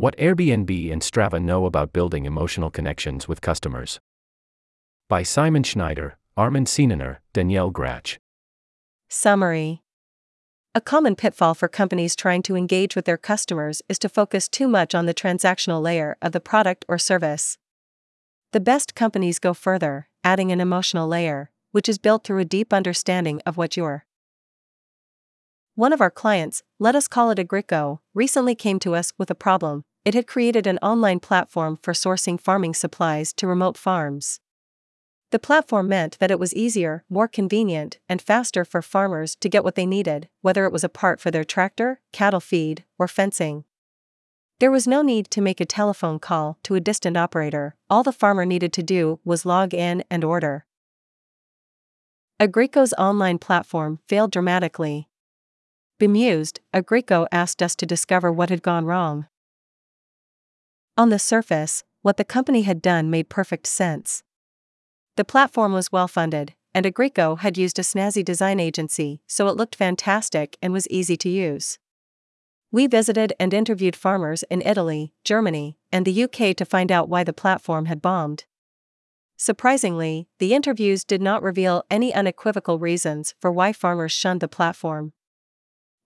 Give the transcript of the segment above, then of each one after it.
What Airbnb and Strava know about building emotional connections with customers. By Simon Schneider, Armin Sienener, Danielle Gratch. Summary A common pitfall for companies trying to engage with their customers is to focus too much on the transactional layer of the product or service. The best companies go further, adding an emotional layer, which is built through a deep understanding of what you're one of our clients, let us call it Agrico, recently came to us with a problem. It had created an online platform for sourcing farming supplies to remote farms. The platform meant that it was easier, more convenient, and faster for farmers to get what they needed, whether it was a part for their tractor, cattle feed, or fencing. There was no need to make a telephone call to a distant operator, all the farmer needed to do was log in and order. Agrico's online platform failed dramatically, Bemused, Agrico asked us to discover what had gone wrong. On the surface, what the company had done made perfect sense. The platform was well funded, and Agrico had used a snazzy design agency, so it looked fantastic and was easy to use. We visited and interviewed farmers in Italy, Germany, and the UK to find out why the platform had bombed. Surprisingly, the interviews did not reveal any unequivocal reasons for why farmers shunned the platform.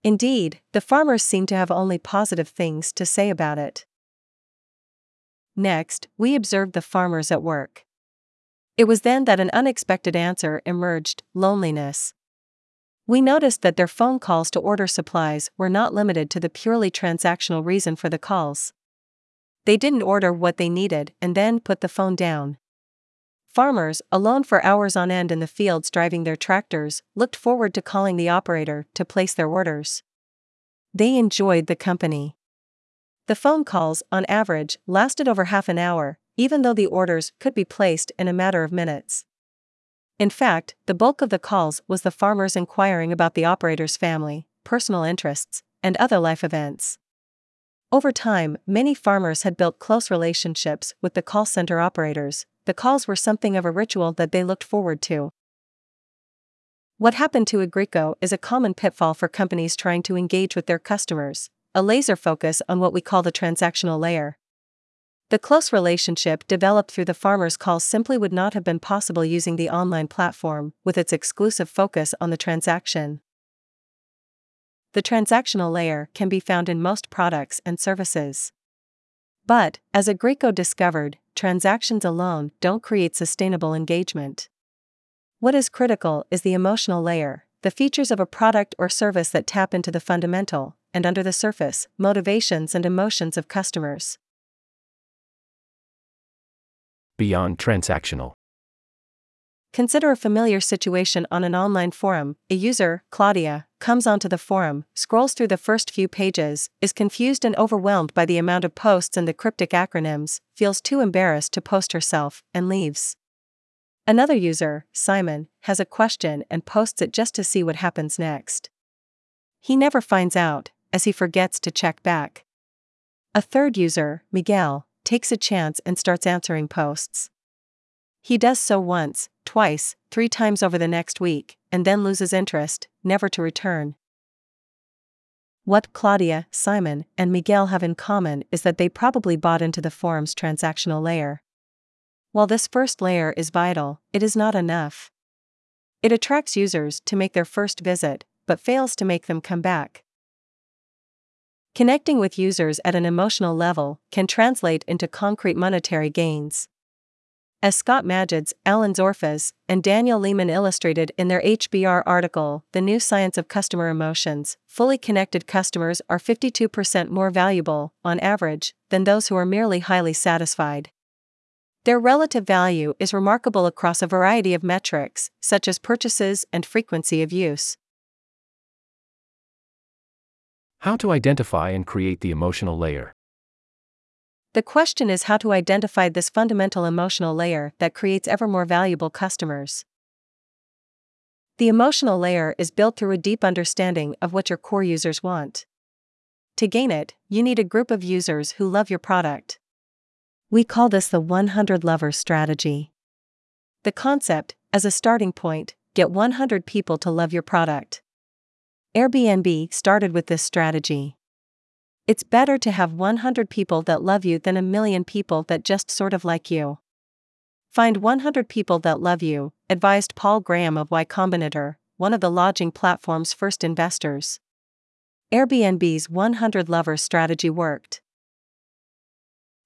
Indeed, the farmers seemed to have only positive things to say about it. Next, we observed the farmers at work. It was then that an unexpected answer emerged loneliness. We noticed that their phone calls to order supplies were not limited to the purely transactional reason for the calls. They didn't order what they needed and then put the phone down. Farmers, alone for hours on end in the fields driving their tractors, looked forward to calling the operator to place their orders. They enjoyed the company. The phone calls, on average, lasted over half an hour, even though the orders could be placed in a matter of minutes. In fact, the bulk of the calls was the farmers inquiring about the operator's family, personal interests, and other life events. Over time, many farmers had built close relationships with the call center operators, the calls were something of a ritual that they looked forward to. What happened to Agrico is a common pitfall for companies trying to engage with their customers, a laser focus on what we call the transactional layer. The close relationship developed through the farmer's call simply would not have been possible using the online platform, with its exclusive focus on the transaction. The transactional layer can be found in most products and services. But, as Agrico discovered, transactions alone don't create sustainable engagement. What is critical is the emotional layer, the features of a product or service that tap into the fundamental, and under the surface, motivations and emotions of customers. Beyond transactional. Consider a familiar situation on an online forum. A user, Claudia, comes onto the forum, scrolls through the first few pages, is confused and overwhelmed by the amount of posts and the cryptic acronyms, feels too embarrassed to post herself, and leaves. Another user, Simon, has a question and posts it just to see what happens next. He never finds out, as he forgets to check back. A third user, Miguel, takes a chance and starts answering posts. He does so once, twice, three times over the next week, and then loses interest, never to return. What Claudia, Simon, and Miguel have in common is that they probably bought into the forum's transactional layer. While this first layer is vital, it is not enough. It attracts users to make their first visit, but fails to make them come back. Connecting with users at an emotional level can translate into concrete monetary gains. As Scott Magids, Alan Zorfas, and Daniel Leemon illustrated in their HBR article, The New Science of Customer Emotions, fully connected customers are 52% more valuable, on average, than those who are merely highly satisfied. Their relative value is remarkable across a variety of metrics, such as purchases and frequency of use. How to identify and create the emotional layer. The question is how to identify this fundamental emotional layer that creates ever more valuable customers. The emotional layer is built through a deep understanding of what your core users want. To gain it, you need a group of users who love your product. We call this the 100 Lovers strategy. The concept, as a starting point, get 100 people to love your product. Airbnb started with this strategy. It's better to have 100 people that love you than a million people that just sort of like you. Find 100 people that love you, advised Paul Graham of Y Combinator, one of the lodging platform's first investors. Airbnb's 100 Lovers strategy worked.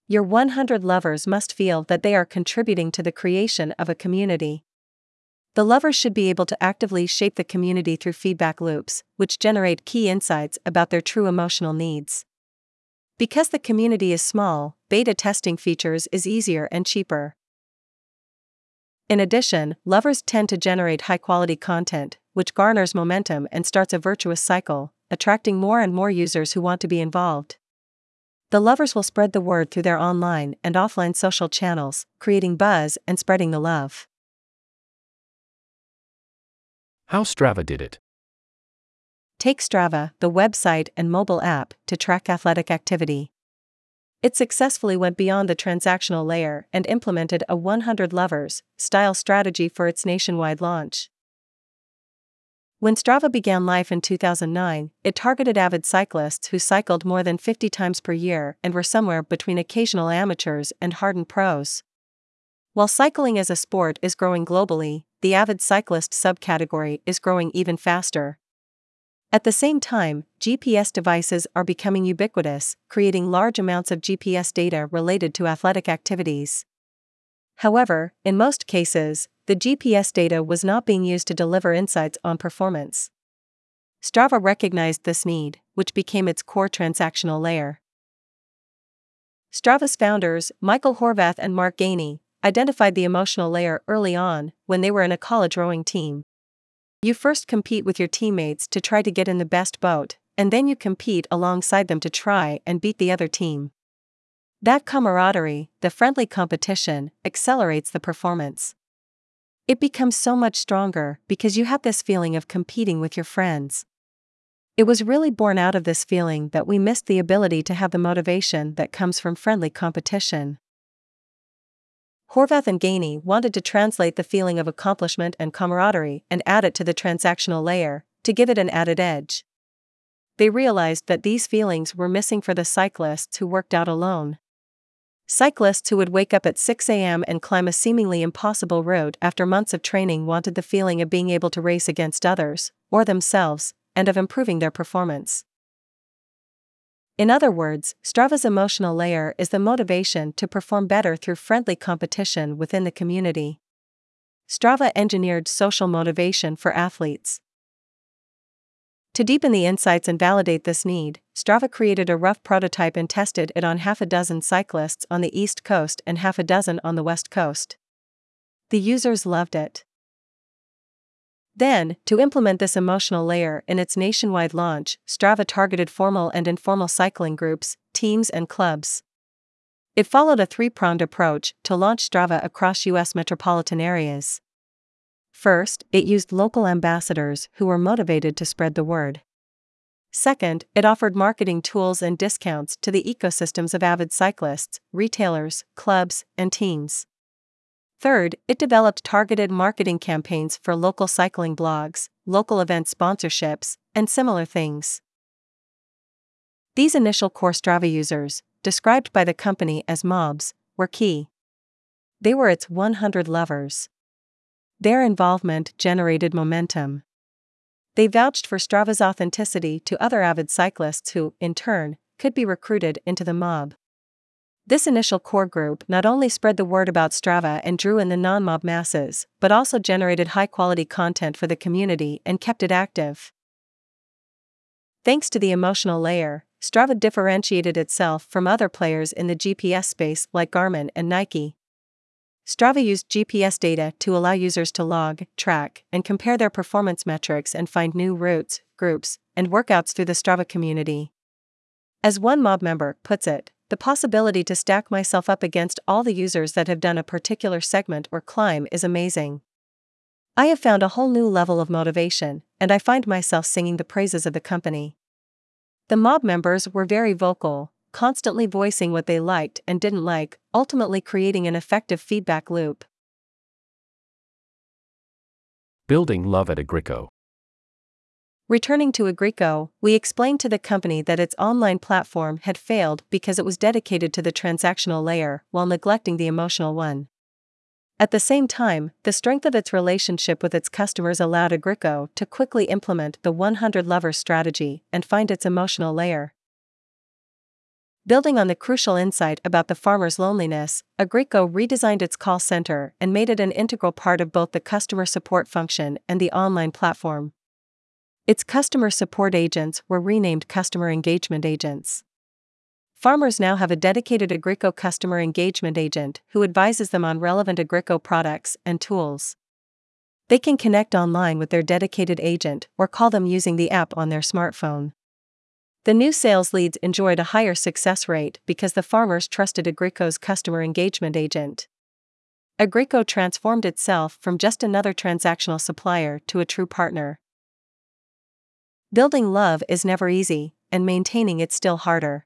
Your 100 lovers must feel that they are contributing to the creation of a community. The lovers should be able to actively shape the community through feedback loops, which generate key insights about their true emotional needs. Because the community is small, beta testing features is easier and cheaper. In addition, lovers tend to generate high quality content, which garners momentum and starts a virtuous cycle, attracting more and more users who want to be involved. The lovers will spread the word through their online and offline social channels, creating buzz and spreading the love. How Strava did it. Take Strava, the website and mobile app, to track athletic activity. It successfully went beyond the transactional layer and implemented a 100 lovers style strategy for its nationwide launch. When Strava began life in 2009, it targeted avid cyclists who cycled more than 50 times per year and were somewhere between occasional amateurs and hardened pros. While cycling as a sport is growing globally, the avid cyclist subcategory is growing even faster. At the same time, GPS devices are becoming ubiquitous, creating large amounts of GPS data related to athletic activities. However, in most cases, the GPS data was not being used to deliver insights on performance. Strava recognized this need, which became its core transactional layer. Strava's founders, Michael Horvath and Mark Gainey, identified the emotional layer early on when they were in a college rowing team. You first compete with your teammates to try to get in the best boat, and then you compete alongside them to try and beat the other team. That camaraderie, the friendly competition, accelerates the performance. It becomes so much stronger because you have this feeling of competing with your friends. It was really born out of this feeling that we missed the ability to have the motivation that comes from friendly competition. Horvath and Gainey wanted to translate the feeling of accomplishment and camaraderie and add it to the transactional layer, to give it an added edge. They realized that these feelings were missing for the cyclists who worked out alone. Cyclists who would wake up at 6 a.m. and climb a seemingly impossible route after months of training wanted the feeling of being able to race against others, or themselves, and of improving their performance. In other words, Strava's emotional layer is the motivation to perform better through friendly competition within the community. Strava engineered social motivation for athletes. To deepen the insights and validate this need, Strava created a rough prototype and tested it on half a dozen cyclists on the East Coast and half a dozen on the West Coast. The users loved it. Then, to implement this emotional layer in its nationwide launch, Strava targeted formal and informal cycling groups, teams, and clubs. It followed a three pronged approach to launch Strava across U.S. metropolitan areas. First, it used local ambassadors who were motivated to spread the word. Second, it offered marketing tools and discounts to the ecosystems of avid cyclists, retailers, clubs, and teams. Third, it developed targeted marketing campaigns for local cycling blogs, local event sponsorships, and similar things. These initial core Strava users, described by the company as mobs, were key. They were its 100 lovers. Their involvement generated momentum. They vouched for Strava's authenticity to other avid cyclists who, in turn, could be recruited into the mob. This initial core group not only spread the word about Strava and drew in the non mob masses, but also generated high quality content for the community and kept it active. Thanks to the emotional layer, Strava differentiated itself from other players in the GPS space like Garmin and Nike. Strava used GPS data to allow users to log, track, and compare their performance metrics and find new routes, groups, and workouts through the Strava community. As one mob member puts it, the possibility to stack myself up against all the users that have done a particular segment or climb is amazing. I have found a whole new level of motivation, and I find myself singing the praises of the company. The mob members were very vocal, constantly voicing what they liked and didn't like, ultimately creating an effective feedback loop. Building love at Agrico. Returning to Agrico, we explained to the company that its online platform had failed because it was dedicated to the transactional layer while neglecting the emotional one. At the same time, the strength of its relationship with its customers allowed Agrico to quickly implement the 100 Lovers strategy and find its emotional layer. Building on the crucial insight about the farmer's loneliness, Agrico redesigned its call center and made it an integral part of both the customer support function and the online platform. Its customer support agents were renamed customer engagement agents. Farmers now have a dedicated Agrico customer engagement agent who advises them on relevant Agrico products and tools. They can connect online with their dedicated agent or call them using the app on their smartphone. The new sales leads enjoyed a higher success rate because the farmers trusted Agrico's customer engagement agent. Agrico transformed itself from just another transactional supplier to a true partner. Building love is never easy, and maintaining it still harder.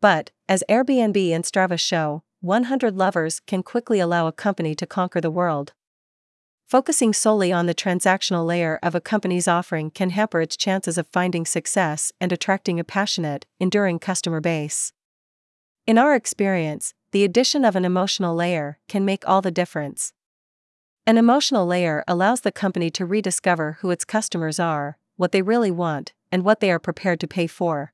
But, as Airbnb and Strava show, 100 lovers can quickly allow a company to conquer the world. Focusing solely on the transactional layer of a company's offering can hamper its chances of finding success and attracting a passionate, enduring customer base. In our experience, the addition of an emotional layer can make all the difference. An emotional layer allows the company to rediscover who its customers are, what they really want, and what they are prepared to pay for.